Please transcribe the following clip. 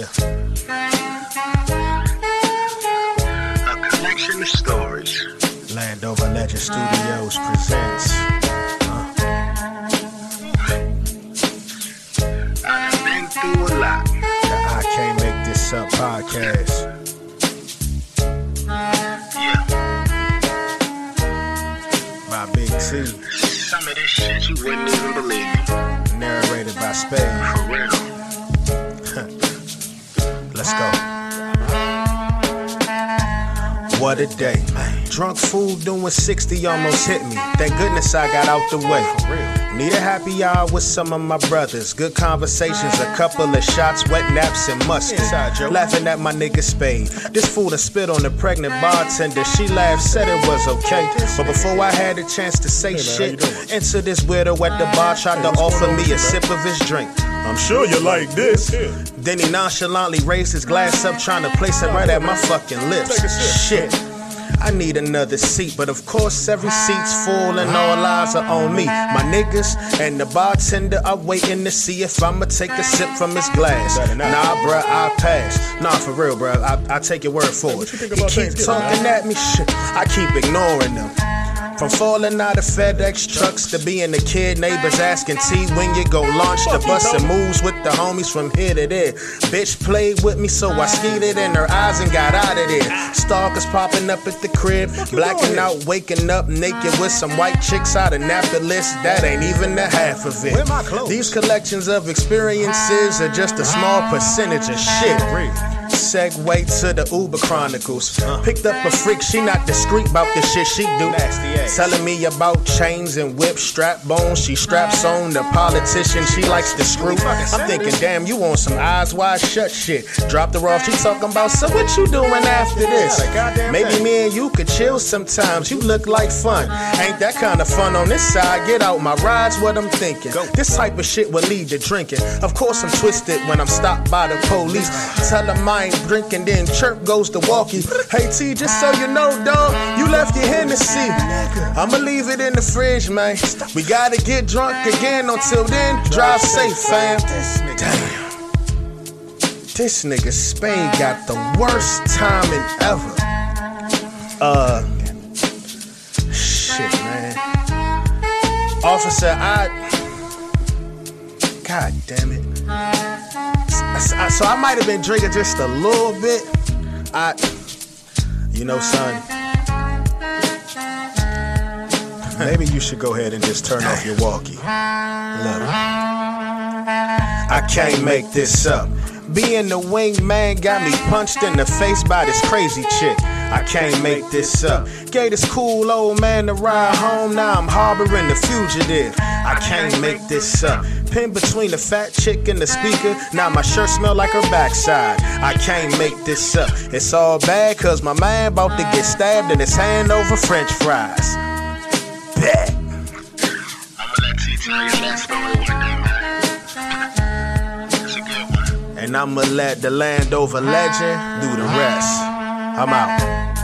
Yeah. A collection of stories. Landover Legend Studios presents. I've been through a lot. Uh, the I Can't Make This Up podcast. Yeah. By Big T. Some of this shit you wouldn't even believe. Narrated by Spade. For real. Let's go. What a day. Drunk fool doing 60 almost hit me. Thank goodness I got out the way. Need a happy hour with some of my brothers. Good conversations, a couple of shots, wet naps, and mustard. Laughing at my nigga Spade. This fool done spit on the pregnant bartender. She laughed, said it was okay. But before I had a chance to say shit, into this weirdo at the bar tried to offer me a sip of his drink. I'm sure you like this. Then he nonchalantly raised his glass up, trying to place it right at my fucking lips. Shit. I need another seat, but of course every seat's full and all eyes are on me. My niggas and the bartender are waiting to see if I'ma take a sip from his glass. Nah, bruh, I pass. Nah, for real, bruh, I, I take your word for it. He keep talking at me, shit. I keep ignoring them. From falling out of FedEx trucks to being the kid neighbors asking T when you go launch the bus and moves with the homies from here to there. Bitch played with me, so I skeeted in her eyes and got out of there. Stalkers popping up at the crib, blacking out, waking up naked with some white chicks out of list. That ain't even the half of it. These collections of experiences are just a small percentage of shit. Segue to the Uber Chronicles. Picked up a freak, she not discreet about the shit she do. Telling me about chains and whip strap bones. She straps on the politician, she likes to screw. I'm thinking, damn, you want some eyes wide shut shit. Dropped her off, she talking about, so what you doing after this? Maybe me and you could chill sometimes. You look like fun. Ain't that kind of fun on this side? Get out my rides, what I'm thinking. This type of shit will lead to drinking. Of course, I'm twisted when I'm stopped by the police. Tell them I ain't drinking, then chirp goes the walkie. Hey T, just so you know, dog, you left your Hennessy. I'ma leave it in the fridge, man. We gotta get drunk again. Until then, drive safe, fam. Damn. This nigga Spade got the worst timing ever. Uh, shit, man. Officer, I. God damn it. I- uh, So I might have been drinking just a little bit. I, you know, son. Maybe you should go ahead and just turn off your walkie. Love. I can't make this up. Being the wingman got me punched in the face by this crazy chick. I can't make this up. Gave this cool old man to ride home, now I'm harboring the fugitive. I can't make this up. Pinned between the fat chick and the speaker, now my shirt smell like her backside. I can't make this up. It's all bad cause my man about to get stabbed in his hand over french fries. Bet. I'ma let T tell you that story one day, man. It's a good one. And I'ma let the Landover legend do the rest. I'm out.